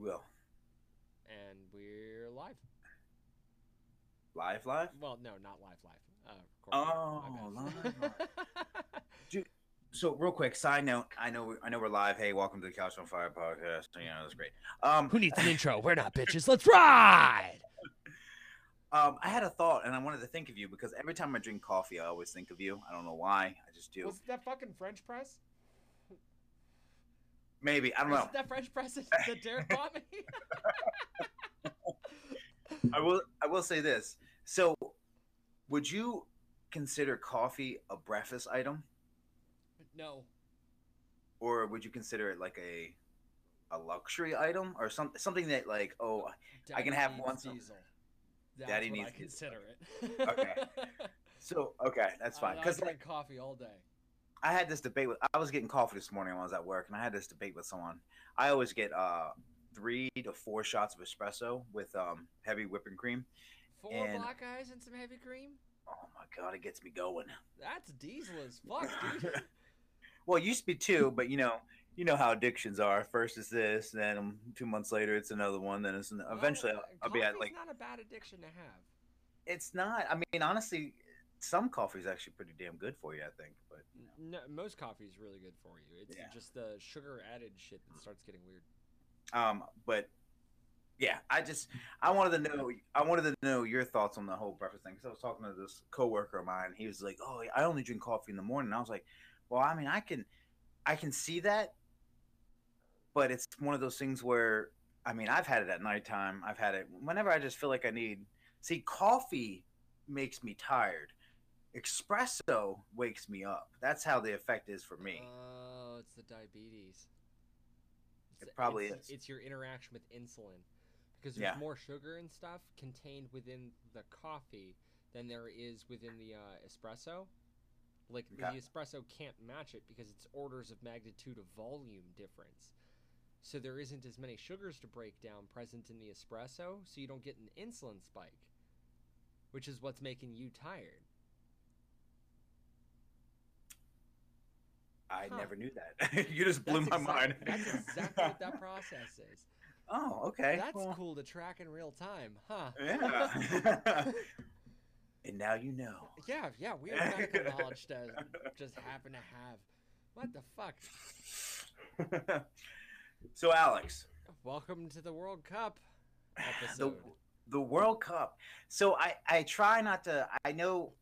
will. And we're live. Live, live. Well, no, not live, live. Uh, Oh, recorded. My bad. So, real quick, side note. I know, I know we're live. Hey, welcome to the Couch on Fire podcast. You know, that's great. Um, Who needs an intro? We're not bitches. Let's ride. um, I had a thought, and I wanted to think of you because every time I drink coffee, I always think of you. I don't know why. I just do. Was that fucking French press? Maybe I don't Was know. that French press that Derek bought me? I will. I will say this. So, would you consider coffee a breakfast item, no. or would you consider it like a a luxury item, or some something that like oh I can have once a- Diesel. That's Daddy needs I diesel. consider it. Okay. so okay that's fine because drink coffee all day. I had this debate with I was getting coffee this morning when I was at work and I had this debate with someone. I always get uh three to four shots of espresso with um heavy whipping cream. Four And- black eyes and some heavy cream. Oh my god, it gets me going. That's diesel as fuck, dude. well, it used to be two, but you know, you know how addictions are. First is this, then um, two months later it's another one, then it's an, eventually I'll, I'll be at like not a bad addiction to have. it's not. I mean, honestly, some coffee is actually pretty damn good for you. I think, but you know. No, most coffee is really good for you. It's Yeah. just the sugar added shit that starts getting weird. Um, but yeah, I just I wanted to know I wanted to know your thoughts on the whole breakfast thing because I was talking to this coworker of mine. He was like, "Oh, I only drink coffee in the morning." And I was like, "Well, I mean, I can I can see that, but it's one of those things where I mean, I've had it at nighttime. I've had it whenever I just feel like I need. See, coffee makes me tired. Espresso wakes me up. That's how the effect is for me. Oh, it's the diabetes. It's It probably it's, is. It's your interaction with insulin because there's Yeah. more sugar and stuff contained within the coffee than there is within the uh, espresso. Like the espresso can't match it because it's orders of magnitude of volume difference. So there isn't as many sugars to break down present in the espresso, so you don't get an insulin spike, which is what's making you tired. I Huh. never knew that. you just blew That's my exact- mind. That's exactly what that process is. Oh, okay. That's well, cool to track in real time, huh? Yeah. and now you know. yeah, yeah. We have medical knowledge to just happen to have. What the fuck? so, Alex, Welcome to the World Cup the, the World Cup. So, I, I try not to. I know.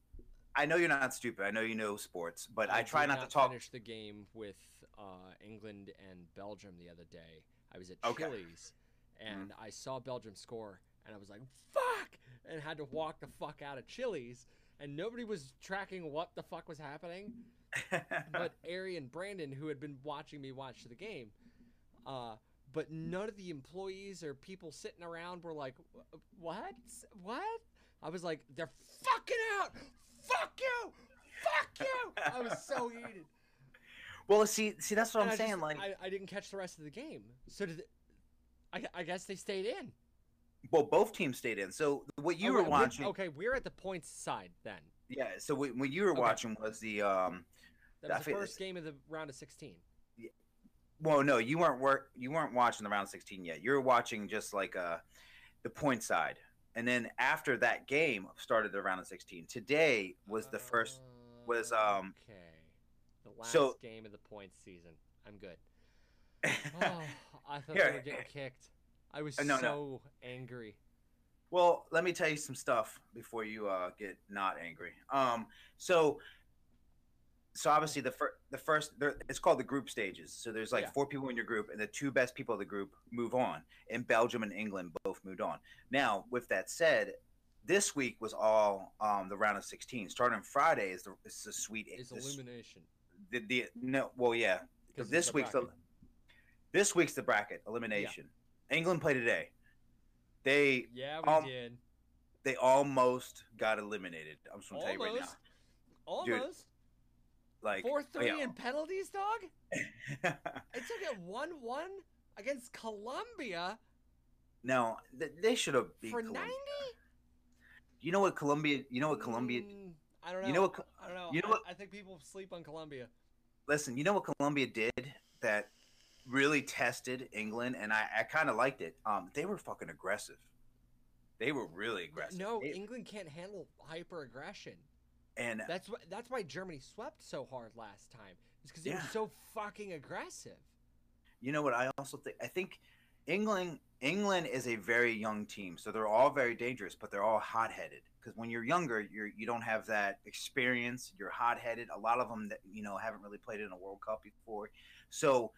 I know you're not stupid. I know you know sports, but I, try did not, to talk. Finish the game with uh, England and Belgium the other day. I was at Okay. Mm-hmm. Chili's and I saw Belgium score, and I was like, "Fuck!" and had to walk the fuck out of Chili's, and nobody was tracking what the fuck was happening. but Ari and Brandon, who had been watching me watch the game, uh, but none of the employees or people sitting around were like, "Wh- "What? What?" I was like, "They're fucking out! Fuck you! Fuck you!" I was so heated. well, see, see, that's what And I'm I saying. just- like, I, I didn't catch the rest of the game. So did. I, I guess they stayed in. well, both teams stayed in. So, what you Oh, were wait, we- watching, Okay, we're at the points side then. yeah. So, what, what you were Okay. watching was the um. That was the first game of the round of 16. Yeah. Well, no, you weren't work. You weren't watching the round sixteen yet. You were watching just like uh, the point side, and then after that game started the round of sixteen. Today was the first. was, um, Okay. The last so- game of the points season. I'm good. Oh, I thought Here. they were getting kicked. I was Uh, no, no. so angry. well, let me tell you some stuff before you uh, get not angry. Um, so, so obviously the first, the first, there, it's called the group stages. So there's like Yeah. four people in your group, and the two best people of the group move on. And Belgium and England both moved on. Now, with that said, this week was all um, the round of sixteen. Starting Friday is the is the sweet It's the illumination. the, the no well yeah this week's the, this week's the bracket elimination england played today they Yeah, we um, did. they almost got eliminated i'm just gonna tell you right now Almost. Dude, Almost. Like Four three yeah. in penalties, dog. It took it one one against Colombia no th- they should have beat for ninety. you know what colombia you know what colombia Mm, I don't know. you know what I don't know. you know I, what- I think people sleep on Colombia. listen you know what colombia did that really tested England, and I, I kind of liked it. Um, they were fucking aggressive. They were really aggressive. No, They- England can't handle hyper aggression. And That's why that's why Germany swept so hard last time. It's because they yeah. was so fucking aggressive. you know what I also think? I think England England is a very young team, so they're all very dangerous, but they're all hot headed. Because when you're younger, you're you don't have that experience. You're hot headed. A lot of them that you know haven't really played in a World Cup before, so.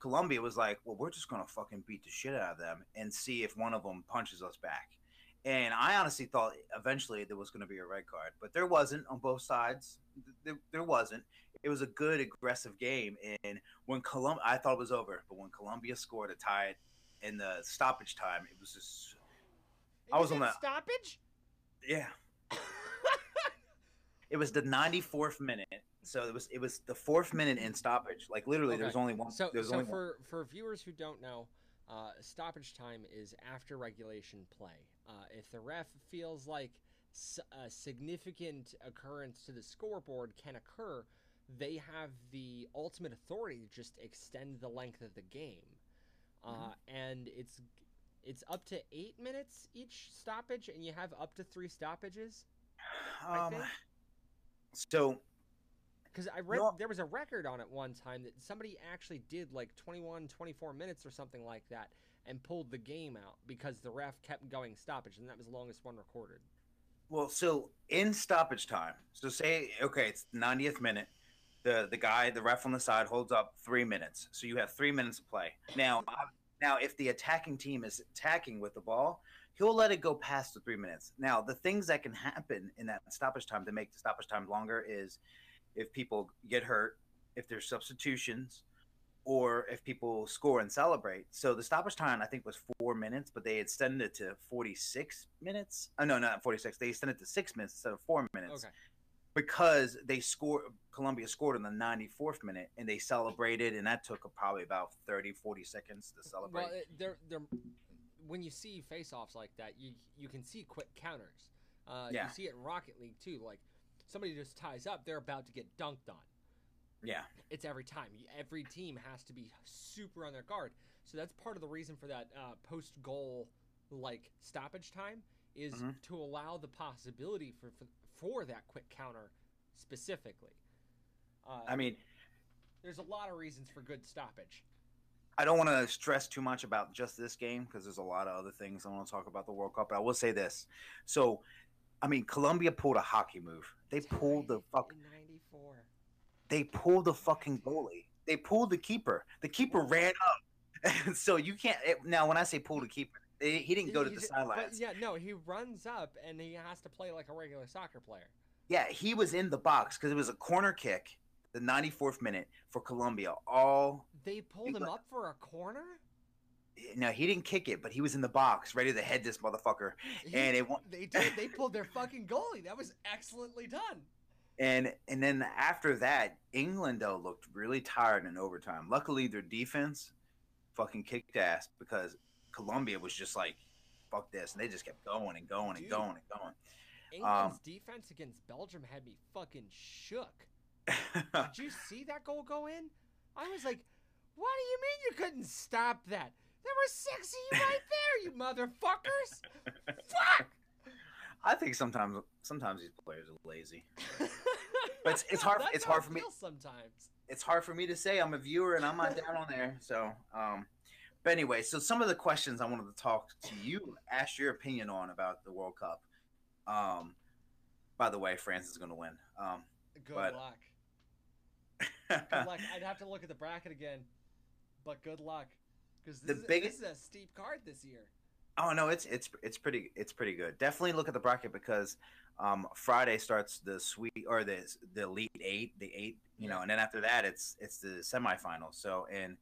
Colombia was like, well, we're just gonna fucking beat the shit out of them and see if one of them punches us back. And I honestly thought eventually there was going to be a red card, but there wasn't on both sides. There, there wasn't. It was a good, aggressive game. And when Colombia, I thought it was over, but when Colombia scored to tie it in the stoppage time, it was just, It I was in on that- stoppage. yeah. It was the 94th minute, so it was it was the fourth minute in stoppage. Like literally, there was only one. So, there was so only one. for for viewers who don't know, uh, stoppage time is after regulation play. Uh, if the ref feels like s- a significant occurrence to the scoreboard can occur, they have the ultimate authority to just extend the length of the game, uh, Mm-hmm. and it's it's up to eight minutes each stoppage, and you have up to three stoppages. Um, so Because I read No. there was a record on it one time that somebody actually did like 21, 24 minutes or something like that and pulled the game out because the ref kept going stoppage, and that was the longest one recorded. Well, so in stoppage time, so say okay, it's 90th minute. The the guy, the ref on the side, holds up three minutes. So you have three minutes to play. Now, now if the attacking team is attacking with the ball, he'll let it go past the three minutes. Now, the things that can happen in that stoppage time to make the stoppage time longer is if people get hurt, if there's substitutions, or if people score and celebrate. So the stoppage time I think was four minutes, but they extended it to 46 minutes. Oh no, not 46. They extended it to six minutes instead of four minutes Okay. because they scored. Colombia scored in the 94th minute, and they celebrated, and that took probably about 30, 40 seconds to celebrate. Well, they're, they're, when you see face-offs like that, you you can see quick counters. Uh, Yeah. You see it in Rocket League too. Like somebody just ties up, they're about to get dunked on. Yeah, it's every time. Every team has to be super on their guard. So that's part of the reason for that uh, post goal like stoppage time is Mhm. to allow the possibility for, for for that quick counter specifically. Uh, I mean, there's a lot of reasons for good stoppage. I don't want to stress too much about just this game because there's a lot of other things I want to talk about the World Cup. But I will say this: so, I mean, Colombia pulled a hockey move. They pulled the fucking. '94. They pulled the fucking goalie. They pulled the keeper. The keeper ran up. And so you can't it, now. When I say pull the keeper, they, he didn't go to the he- sidelines. Yeah, no, he runs up and he has to play like a regular soccer player. Yeah, he was in the box because it was a corner kick, the 94th minute for Colombia. All They pulled him up for a corner. no, he didn't kick it, but he was in the box, ready to head this motherfucker. He- And it won- they did. They pulled their fucking goalie. That was excellently done. And and then after that, England though looked really tired in overtime. Luckily, their defense fucking kicked ass because Colombia was just like, "Fuck this," and they just kept going and going and Dude. going and going. England's Um, defense against Belgium had me fucking shook. Did you see that goal go in? I was like, what do you mean you couldn't stop that? There were six of you right there, you motherfuckers! Fuck! I think sometimes sometimes these players are lazy. But it's- it's hard- it's hard for me- Sometimes. it's hard for me to say. I'm a viewer and I'm not down on there. So, um, but anyway, so some of the questions I wanted to talk to you, ask your opinion on about the World Cup. Um, by the way, France is going to win. Um, Good But- luck. Good luck. I'd have to look at the bracket again, but good luck. Because The this, biggest- this is a steep card this year. oh no, it's it's it's pretty it's pretty good. Definitely look at the bracket because um, Friday starts the sweet or the the elite eight, the eight, you know, and then after that it's it's the semifinals. So and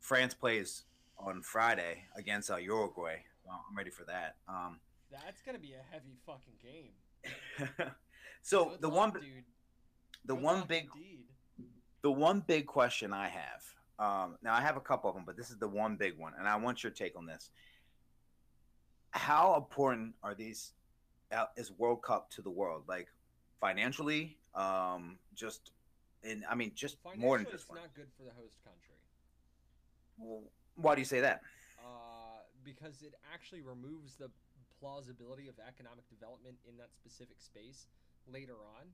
France plays on Friday against uh, Uruguay. So I'm ready for that. Um, That's gonna be a heavy fucking game. so Good the luck, one dude. the Good one big indeed. the one big question I have. Um, now I have a couple of them, but this is the one big one, and I want your take on this. How important are these? Is World Cup to the world, like financially? Um, just, and I mean, just more than just it's one. not good for the host country. Why do you say that? Uh, because it actually removes the plausibility of economic development in that specific space later on.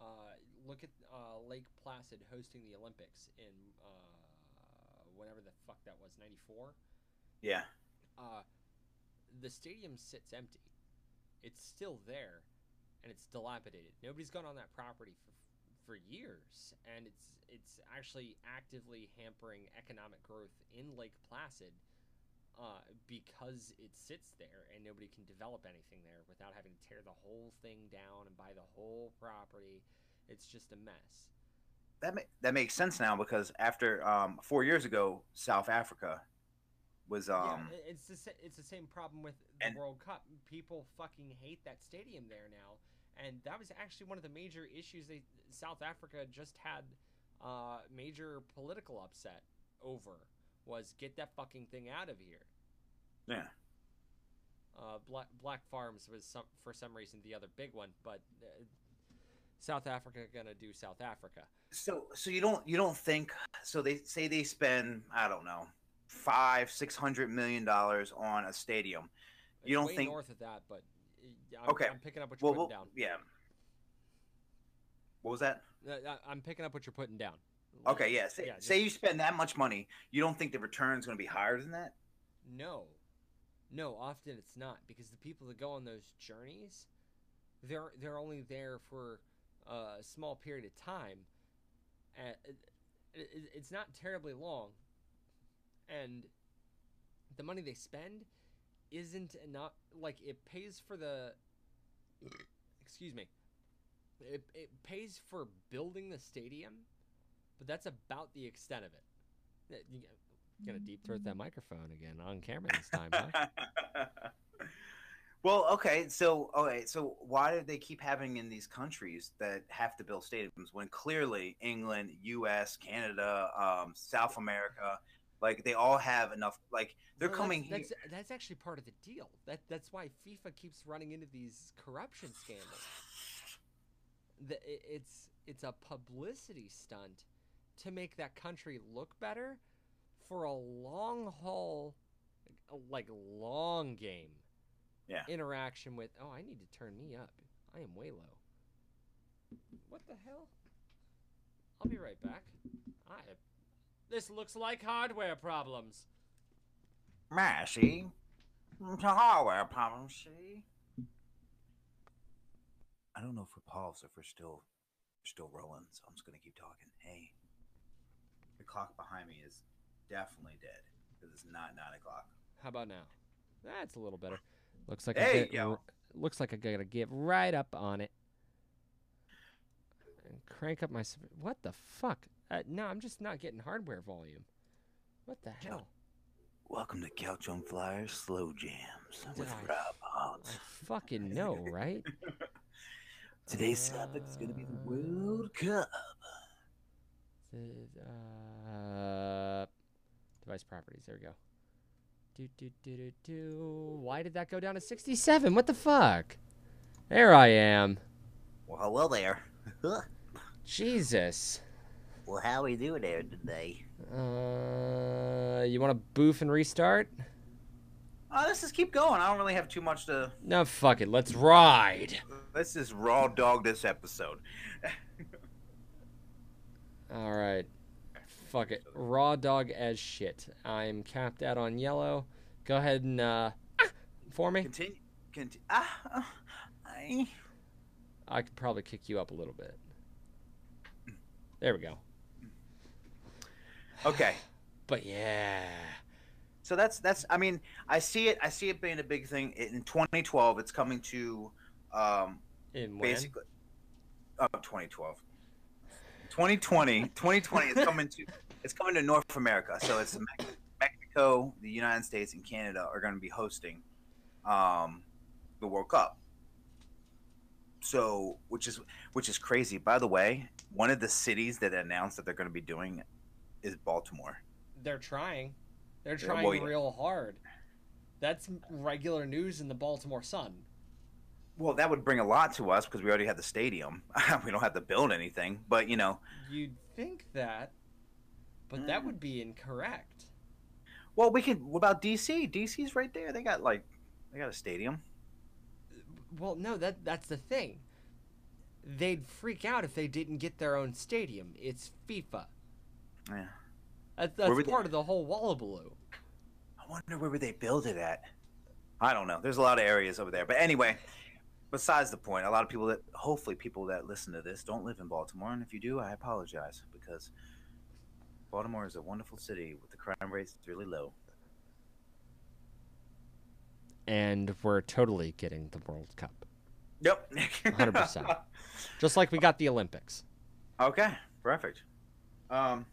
Uh, look at uh, Lake Placid hosting the Olympics in uh, whenever the fuck that was, 94. Yeah. Uh, the stadium sits empty. It's still there, and it's dilapidated. Nobody's gone on that property for for years, and it's it's actually actively hampering economic growth in Lake Placid uh, because it sits there and nobody can develop anything there without having to tear the whole thing down and buy the whole property. It's just a mess. That ma- that makes sense now because after um, four years ago, South Africa was um yeah, it's the it's the same problem with the and- World Cup. People fucking hate that stadium there now, and that was actually one of the major issues. They South Africa just had uh, major political upset over was get that fucking thing out of here. yeah. Uh, Black Black Farms was some for some reason the other big one, but uh, South Africa gonna do South Africa. So so you don't you don't think so? They say they spend I don't know five six hundred million dollars on a stadium. You don't think- north of that, but uh, I'm, Okay. I'm picking up what you're Well, putting well down. yeah. What was that? Uh, I- I'm picking up what you're putting down. Okay, yeah. Say, Yeah, just- say you spend that much money, you don't think the return's going to be higher than that? No, no. Often it's not because the people that go on those journeys, they're they're only there for a small period of time, and it, it, it's not terribly long, and the money they spend isn't enough. Like it pays for the. Excuse me. It, it pays for building the stadium, but that's about the extent of it. You gonna deep throat that microphone again on camera this time, huh? well, okay. So, okay. So, why do they keep having in these countries that have to build stadiums when clearly England, U.S., Canada, um, South America, like they all have enough? Like they're Well, coming that's, here. That's, that's actually part of the deal. That that's why FIFA keeps running into these corruption scandals. The, it's it's a publicity stunt to make that country look better for a long haul, like long game. Yeah. Interaction with. Oh, I need to turn me up. I am way low. What the hell? I'll be right back. I. This looks like hardware problems. It's hardware problem, see? I don't know if we're paused, if we're still still rolling, so I'm just gonna keep talking. Hey. The clock behind me is definitely dead. Because it's not nine o'clock. How about now? That's a little better. Looks like There I get, r- looks like I gotta get right up on it and crank up my. What the fuck? Uh, no, I'm just not getting hardware volume. What the hell? Welcome to Couch on Fire's Slow Jams with I- Rob I Holtz. fucking know, right? Today's topic is gonna be the World Cup. Uh, device properties. There we go. Do do do do do. Why did that go down to 67? What the fuck? There I am. Well, hello there. Jesus. Well, how we doing there today? Uh, you want to boof and restart? Oh, let's just keep going. I don't really have too much to. No, fuck it. Let's ride. Let's just raw dog this episode. All right. Fuck it. Raw dog as shit. I'm capped out on yellow. Go ahead and uh for me. Continue. Continue. Ah, ah, I. I could probably kick you up a little bit. There we go. Okay. But yeah. So that's that's. I mean, I see it. I see it being a big thing in 2012. It's coming to, um, In when? basically. Oh, 2012. 2020. 2020 is coming to. It's coming to North America. So it's Mex- Mexico, the United States, and Canada are going to be hosting, um, the World Cup. So, which is which is crazy. By the way, one of the cities that announced that they're going to be doing is Baltimore. They're trying. They're trying well, yeah. real hard. That's regular news in the Baltimore Sun. Well, that would bring a lot to us because we already have the stadium. we don't have to build anything, but you know, You'd think that, but that Mm. would be incorrect. Well, we can. What about DC? DC's right there. They got like, they got a stadium. Well, no, that that's the thing. They'd freak out if they didn't get their own stadium. It's FIFA. Yeah. That, Where that's would they- part of the whole Wallabaloo. I wonder where would they build it at. I don't know. There's a lot of areas over there, but anyway. Besides the point, a lot of people that hopefully people that listen to this don't live in Baltimore, and if you do, I apologize because Baltimore is a wonderful city with the crime rates really low. And we're totally getting the World Cup. Yep. 100%. Just like we got the Olympics. Okay, perfect. Um,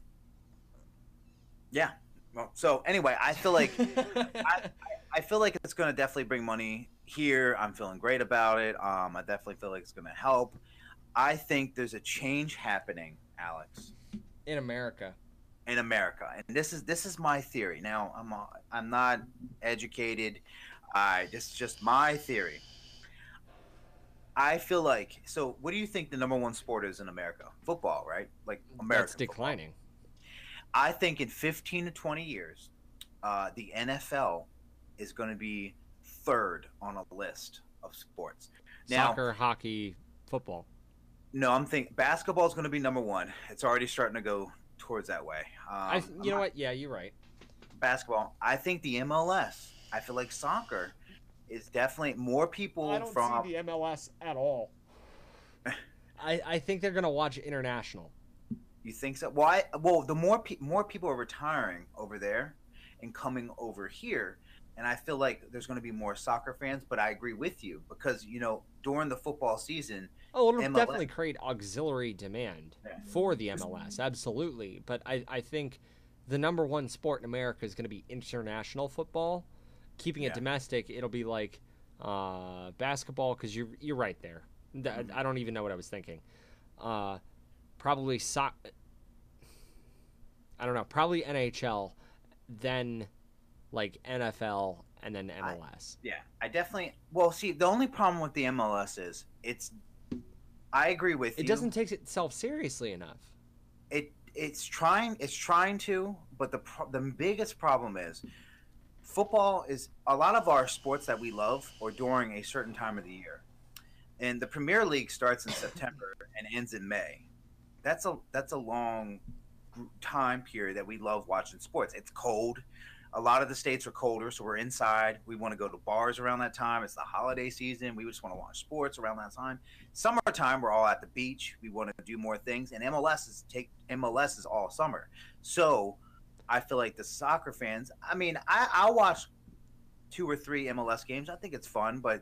yeah. Well, so anyway, I feel like I, I feel like it's going to definitely bring money here. I'm feeling great about it. Um, I definitely feel like it's going to help. I think there's a change happening, Alex, In America. in America, and this is this is my theory. Now, I'm uh, I'm not educated. I this is just my theory. I feel like so. What do you think the number one sport is in America? Football, right? Like American That's football. Declining. I think in 15 to 20 years, uh, the NFL is going to be third on a list of sports. Now, Soccer, hockey, football. no, I'm thinking basketball is going to be number one. It's already starting to go towards that way. Um, I, th- I'm you know not- what? Yeah, you're right. Basketball. I think the MLS. I feel like soccer is definitely more people from. the MLS at all. I, I think they're gonna watch international. You think so? Why? Well, the more pe- more people are retiring over there and coming over here, and I feel like there's going to be more soccer fans. But I agree with you because you know during the football season, Oh, it'll MLS. definitely create auxiliary demand Yeah. for the MLS, absolutely. But I, I think the number one sport in America is going to be international football. Keeping it Yeah. domestic, it'll be like uh, basketball because you're you're right there. Th- Mhm. I don't even know what I was thinking. Uh, probably soc. I don't know. Probably NHL, then like NFL, and then I- MLS. yeah, I definitely. Well, see, the only problem with the MLS is it's. I agree with you. it doesn't take itself seriously enough. it it's trying it's trying to but the the biggest problem is football is a lot of our sports that we love or during a certain time of the year and the premier league starts in september and ends in may that's a that's a long time period that we love watching sports. It's cold. A lot of the states are colder so we're inside. We want to go to bars around that time. It's the holiday season. We just want to watch sports around that time. Summertime we're all at the beach. We want to do more things and mls is take mls is all summer. So i feel like the soccer fans i mean i i'll watch two or three mls games. I think it's fun but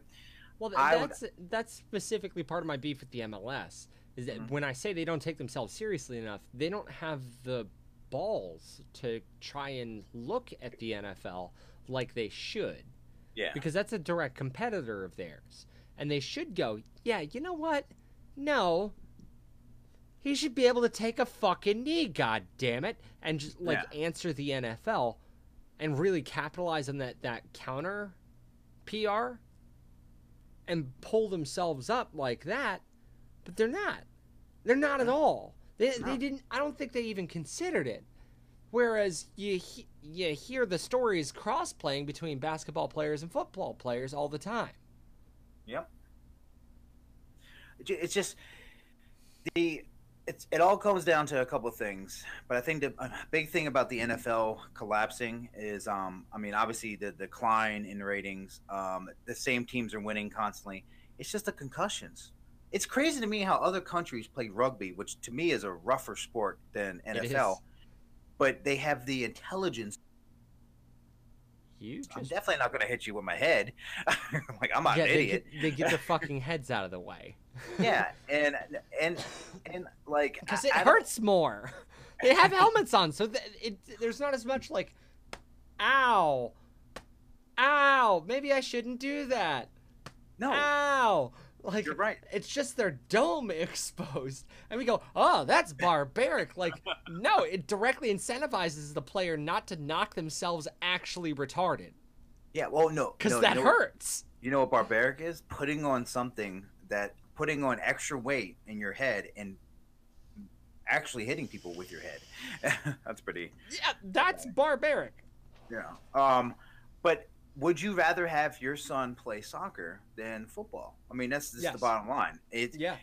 Well, th- I would- that's that's specifically part of my beef with the MLS. Is that Mhm. when I say they don't take themselves seriously enough, they don't have the balls to try and look at the NFL like they should, yeah because that's a direct competitor of theirs, and they should go, yeah, you know what? No. He should be able to take a fucking knee, god damn it, and just like answer the NFL and really capitalize on that that counter PR and pull themselves up like that, but they're not. They're not at all. They, they didn't. I don't think they even considered it. Whereas you he- you hear the stories cross playing between basketball players and football players all the time. Yep. It's just the it's it all comes down to a couple of things, but I think the big thing about the NFL collapsing is, um, I mean, obviously the, the decline in ratings. Um, the same teams are winning constantly. It's just the concussions. It's crazy to me how other countries play rugby, which to me is a rougher sport than NFL, but they have the intelligence. You I'm definitely not going to hit you with my head. like I'm not yeah, an they idiot. get, they get their fucking heads out of the way. yeah, and and and like because it I hurts more. They have helmets on, so th- it there's not as much like, ow, ow. Maybe I shouldn't do that. No, Ow, like you're right. it's just their dome exposed, and we go, oh, that's barbaric. Like, no, it directly incentivizes the player not to knock themselves actually retarded, Yeah, well, no, because no, that you know, what- hurts. You know what barbaric is? Putting on something that putting on extra weight in your head and actually hitting people with your head. That's pretty. Yeah, that's barbaric. Yeah. Um, but would you rather have your son play soccer than football? I mean, that's just Yes. the bottom line. It Yeah.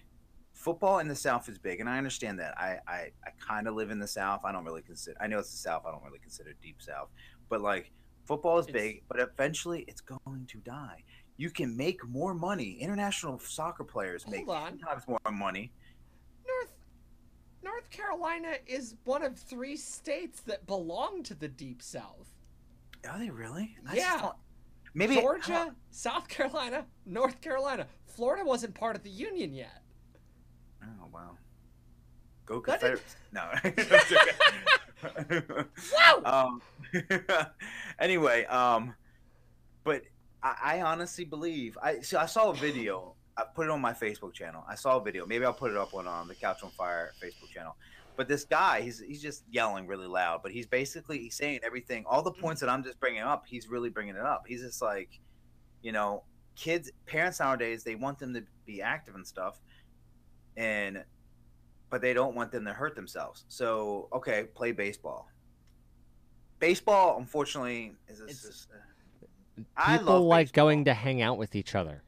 football in the South is big, and I understand that. I I, I kind of live in the South. I don't really consider. I know it's the South. I don't really consider deep South, but like football is It's- big, but eventually it's going to die. You can make more money. International soccer players make on. times more money. North North Carolina is one of three states that belong to the Deep South. Are they really? I Yeah. Maybe Georgia, South Carolina, North Carolina. Florida wasn't part of the Union yet. Oh wow. Go Confederates! No. Wow! um, anyway, um, but I, I honestly believe I so I saw a video. I put it on my Facebook channel. I saw a video. Maybe I'll put it up on um, the Couch on Fire Facebook channel. But this guy, he's he's just yelling really loud. But he's basically he's saying everything. All the points that I'm just bringing up, he's really bringing it up. He's just like, you know, kids, parents nowadays, they want them to be active and stuff, and but they don't want them to hurt themselves. So okay, play baseball. Baseball, unfortunately, is is- It's- is, uh, I People love like baseball. going to hang out with each other.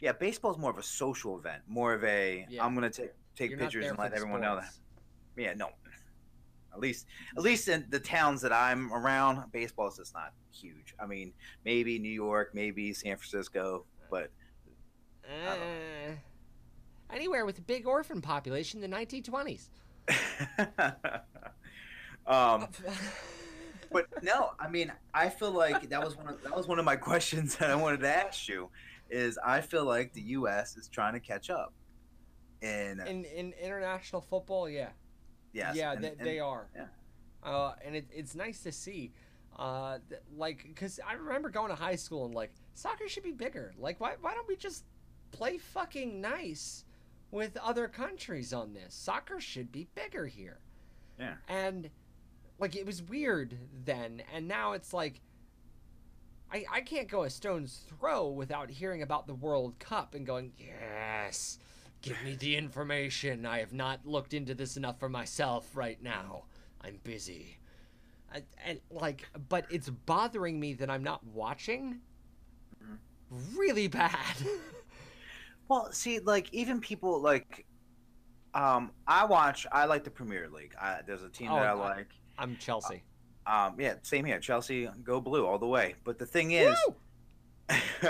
Yeah, baseball is more of a social event, more of a Yeah. am gonna take take You're pictures and let the everyone know that. Yeah, no. At least, at least in the towns that I'm around, baseball is just not huge. I mean, maybe New York, maybe San Francisco, but Uh, anywhere with a big orphan population in the 1920s. um, but no, I mean, I feel like that was one of that was one of my questions that I wanted to ask you. Is I feel like the U.S. is trying to catch up, and in in international football, yeah, yes, yeah, and- they, and- they are. yeah. Uh, and it, it's nice to see, uh, th- like, because I remember going to high school and like soccer should be bigger. Like, why why don't we just play fucking nice with other countries on this? Soccer should be bigger here. Yeah. And like it was weird then, and now it's like. I, I can't go a stone's throw without hearing about the World Cup and going, yes, give me the information. I have not looked into this enough for myself right now. I'm busy. And, and like, but it's bothering me that I'm not watching. Really bad. Well, see, like even people like, um, I watch. I like the Premier League. I, there's a team that I Oh, I- like. I'm Chelsea. Um, yeah, same here. Chelsea, go blue all the way. But the thing is!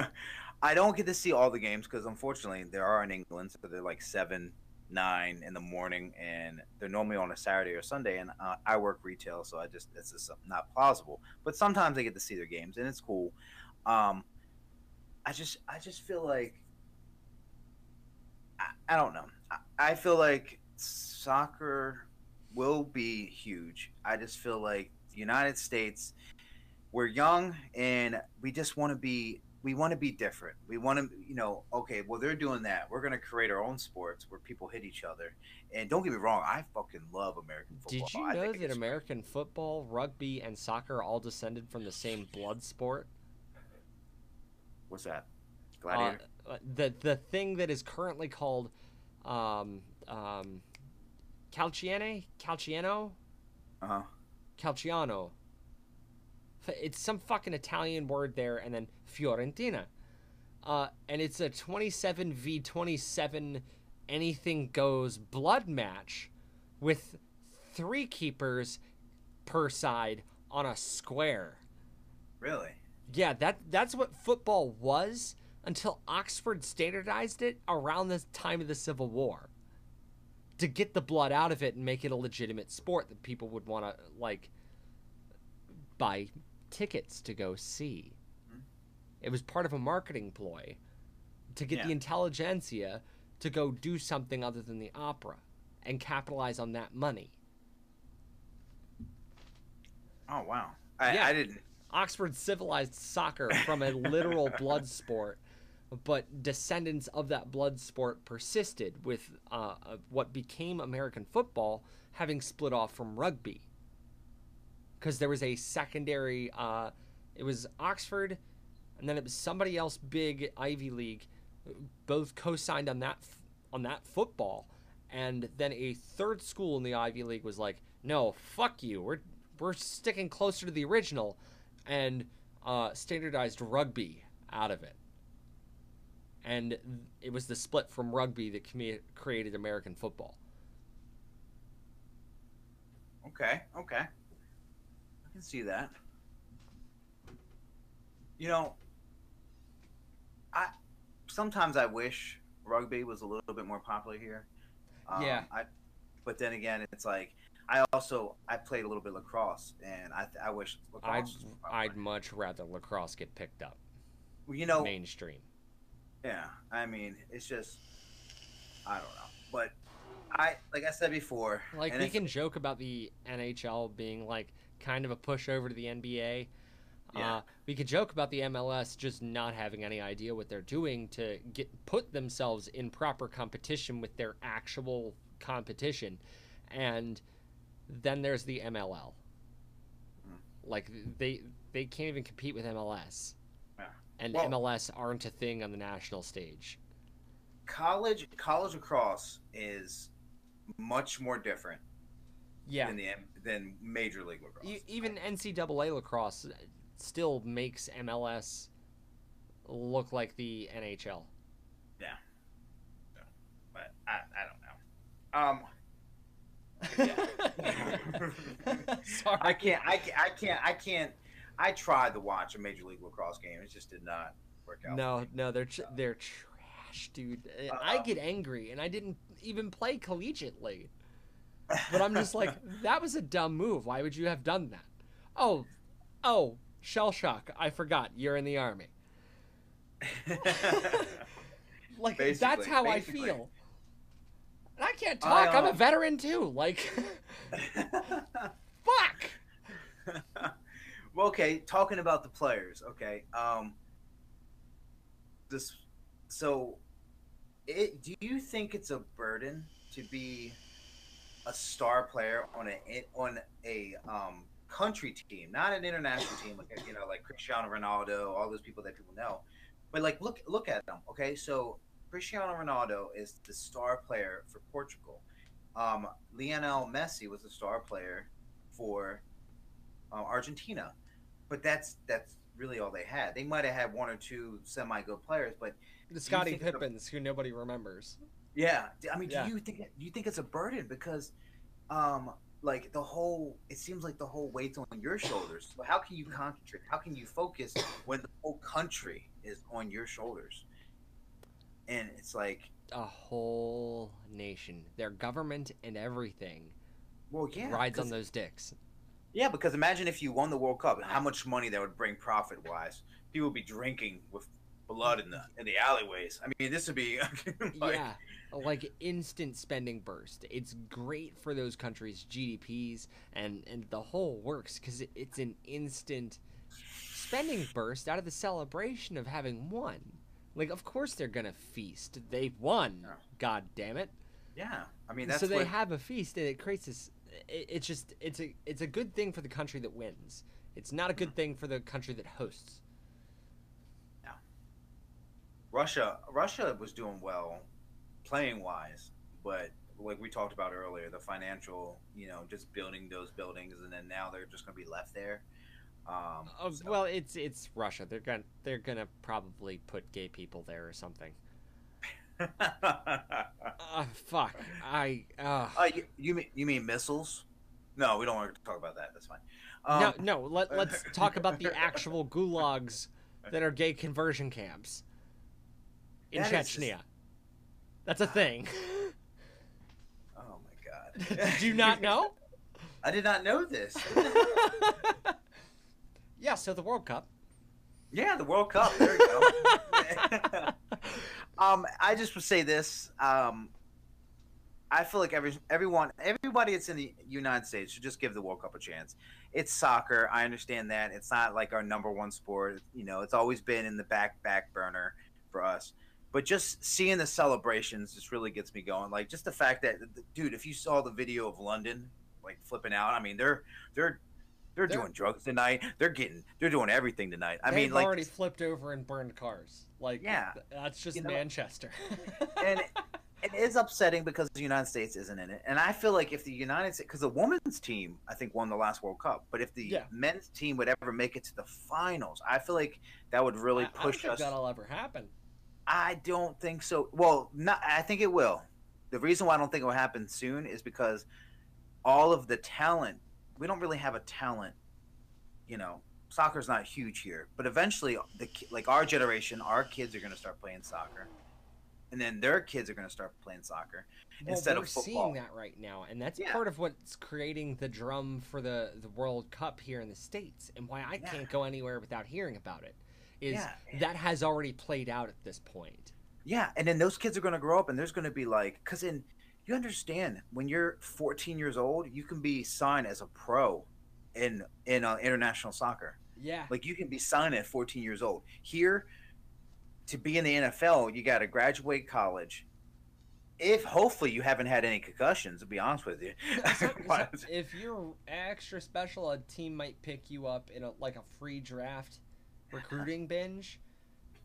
I don't get to see all the games because unfortunately there are in England, so they're like seven, nine in the morning, and they're normally on a Saturday or Sunday. And uh, I work retail, so I just it's just not plausible. But sometimes I get to see their games, and it's cool. Um, I just I just feel like I, I don't know. I, I feel like soccer will be huge. I just feel like the United States, we're young and we just want to be we want to be different. We want to, you know, okay, well they're doing that. We're going to create our own sports where people hit each other. And don't get me wrong, I fucking love American football. Did you I know that American football, rugby, and soccer all descended from the same blood sport? What's that? Gladiator. Uh, uh, the the thing that is currently called um, um, calciene, calciano, Uh huh. calciano. It's some fucking Italian word there, and then Fiorentina. Uh, and it's a 27 v 27 anything goes blood match with three keepers per side on a square. Really? Yeah, that that's what football was until Oxford standardized it around the time of the Civil War. To get the blood out of it and make it a legitimate sport that people would want to like buy tickets to go see. It was part of a marketing ploy to get the intelligentsia to go do something other than the opera and capitalize on that money. Oh wow. I, Yeah. I didn't. Oxford civilized soccer from a literal blood sport, but descendants of that blood sport persisted with uh, uh, what became American football having split off from rugby. Because there was a secondary, uh, it was Oxford, and then it was somebody else big Ivy League, both co-signed on that on that football, and then a third school in the Ivy League was like, "No, fuck you. We're we're sticking closer to the original." and uh, standardized rugby out of it. And it was the split from rugby that created American football. Okay, okay. Can see that. You know, I sometimes I wish rugby was a little bit more popular here. Um, yeah. I, but then again, it's like I also I played a little bit lacrosse, and I I wish lacrosse. I'd I'd much rather lacrosse get picked up. Well, you know, mainstream. Yeah, I mean, it's just I don't know, but I like I said before. Like we can joke about the NHL being like kind of a push over to the NBA. Yeah. Uh, we could joke about the MLS just not having any idea what they're doing to get put themselves in proper competition with their actual competition, and then there's the MLL. Mm-hmm. Like they they can't even compete with MLS, yeah. and well, MLS aren't a thing on the national stage. College college lacrosse is much more different. Yeah. Than the than Major League Lacrosse. even NCAA lacrosse still makes MLS look like the NHL. Yeah. But I, I don't know. Um. Yeah. Sorry. I can't. I can't. I can't. I can't. I tried to watch a Major League Lacrosse game. It just did not work out. No, no, they're tr- they're trash, dude. Uh, I get angry, and I didn't even play collegiately. But I'm just like, that was a dumb move. Why would you have done that? Oh, oh, shell shock. I forgot you're in the army. like basically, that's how basically. I feel. And I can't talk. I, am a veteran too. Like, fuck. well, okay. Talking about the players. Okay. Um. This. So, it. Do you think it's a burden to be a star player on a on a um country team, not an international team, like you know, like Cristiano Ronaldo, all those people that people know. But like, look look at them. Okay, so Cristiano Ronaldo is the star player for Portugal. Um, Lionel Messi was the star player for uh, Argentina, but that's that's really all they had. They might have had one or two semi good players, but the Scottie Pippens, who nobody remembers. Yeah, I mean, do you think do you think it's a burden? Because, um, like the whole it seems like the whole weight's on your shoulders. So how can you concentrate? How can you focus when the whole country is on your shoulders? And it's like a whole nation. Their government and everything well yeah rides on those dicks. Yeah because imagine if you won the world cup how much money that would bring profit wise people would be drinking with blood in the in the alleyways i mean this would be like, yeah like instant spending burst. It's great for those countries' GDPs and and the whole works because it, it's an instant spending burst out of the celebration of having won. Like, of course they're gonna feast. They won. Yeah. God damn it. Yeah, I mean that's so they what... have a feast and it creates this. It, it's just it's a it's a good thing for the country that wins. It's not a good hmm. thing for the country that hosts. Russia Russia was doing well playing wise, but like we talked about earlier, the financial, you know, just building those buildings, and then now they're just going to be left there. Um, oh, so. Well, it's it's Russia. They're gonna they're gonna probably put gay people there or something. uh, fuck. I. Uh... Uh, you, you mean you mean missiles? No, we don't want to talk about that. That's fine. Um, no, no. Let let's talk about the actual gulags that are gay conversion camps in that Chechnya. Just, that's a thing. Oh my god. did you not know? I did not know this. yeah, so the World Cup. Yeah, the World Cup. There you go. um, I just would say this. Um, I feel like every everyone, everybody that's in the United States should just give the World Cup a chance. It's soccer. I understand that it's not like our number one sport. You know, it's always been in the back back burner for us but just seeing the celebrations just really gets me going. Like just the fact that, dude, if you saw the video of London like flipping out, I mean, they're they're they're, they're doing drugs tonight. They're getting they're doing everything tonight. I mean, like already flipped over and burned cars. Like, yeah, that's just you know, Manchester. and it is upsetting because the United States isn't in it, and I feel like if the United States, because the women's team I think won the last World Cup, but if the Yeah. men's team would ever make it to the finals, I feel like that would really I, I push think us. that'll ever happen. I don't think so. Well, not. I think it will. The reason why I don't think it will happen soon is because all of the talent. We don't really have a talent. You know, soccer's not huge here, but eventually, the like our generation, our kids are going to start playing soccer, and then their kids are going to start playing soccer. Well, Instead we're of football. seeing that right now, and that's Yeah. part of what's creating the drum for the the World Cup here in the states, and why I Yeah. can't go anywhere without hearing about it. Is Yeah. that has already played out at this point? Yeah, and then those kids are going to grow up, and there's going to be like, because in you understand when you're 14 years old, you can be signed as a pro in in uh, international soccer. Yeah, Like you can be signed at 14 years old. Here, to be in the NFL, you got to graduate college. If hopefully you haven't had any concussions, to be honest with you. So- so if you're extra special, a team might pick you up in a like a free draft recruiting binge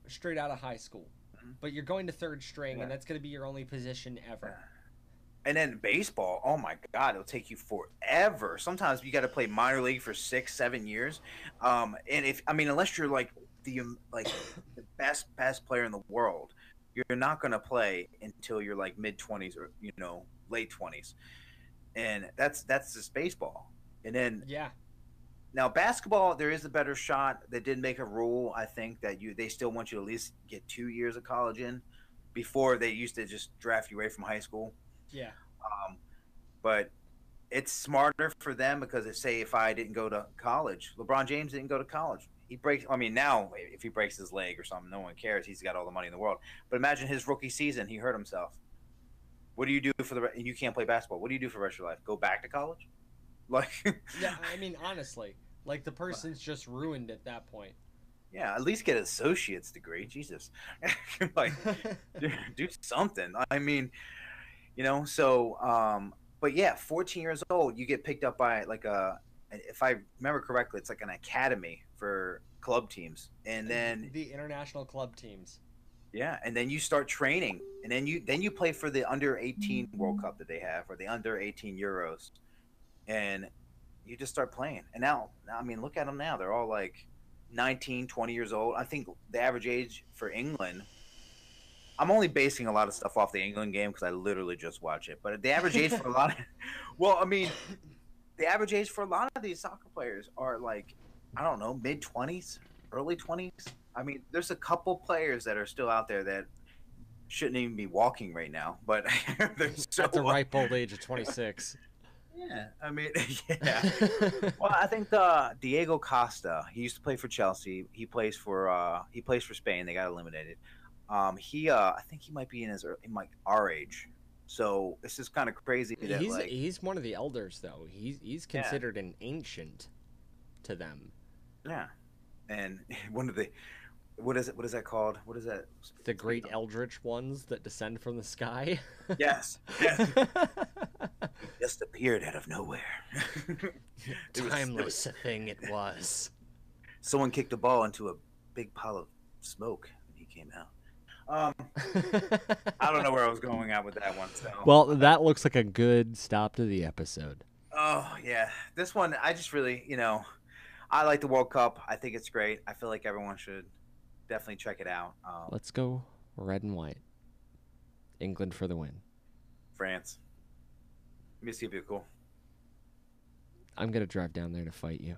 straight out of high school. Mhm. But you're going to third string, Yeah. and that's going to be your only position ever. And then baseball, oh my God, it'll take you forever. Sometimes you got to play minor league for six, seven years. Um, and if I mean, unless you're like the um, like the best best player in the world, you're not gonna play until you're like mid twenties or you know late twenties, and that's that's just baseball. And then Yeah, now basketball, there is a better shot. They did make a rule, I think, that you they still want you to at least get two years of college in. Before they used to just draft you away from high school. yeah. Um, but it's smarter for them because if say if I didn't go to college, LeBron James didn't go to college. He breaks. I mean, now if he breaks his leg or something, no one cares. He's got all the money in the world. But imagine his rookie season, he hurt himself. What do you do for the? And you can't play basketball. What do you do for the rest of your life? Go back to college? Like, Yeah, I mean, honestly, like the person's just ruined at that point. yeah, at least get an associate's degree. Jesus, like do, do something. I mean, you know. So, um, but yeah, 14 years old, you get picked up by like a, if I remember correctly, it's like an academy for club teams, and then the international club teams. yeah, and then you start training, and then you then you play for the under 18 World Cup that they have, or the under 18 Euros, and you just start playing. And now, now I mean, look at them now; they're all like 19, 20 years old. I think the average age for England. I'm only basing a lot of stuff off the England game because I literally just watch it. But the average age for a lot of, well, I mean, the average age for a lot of these soccer players are like, I don't know, mid 20s, early 20s. I mean, there's a couple players that are still out there that shouldn't even be walking right now, but they're so At the ripe old age of 26. Yeah, I mean, yeah. Well, I think the Diego Costa. He used to play for Chelsea. He plays for uh, he plays for Spain. They got eliminated. Um, he uh, I think he might be in his in like our age. So this is kind of crazy that he's like he's one of the elders though. He's he's Yeah. considered an ancient to them. yeah, and one of the what is it? What is that called? What is that? The great eldritch ones that descend from the sky. Yes, yes. Just appeared out of nowhere. It was- it Timeless was- thing it was. Someone kicked the ball into a big pile of smoke when he came out. Um, I don't know where I was going at with that one. So. Well, that looks like a good stop to the episode. Oh yeah, this one I just really, you know, I like the World Cup. I think it's great. I feel like everyone should definitely check it out. Um, Let's go red and white. England for the win. France. Me see you're cool. I'm gonna drive down there to fight you.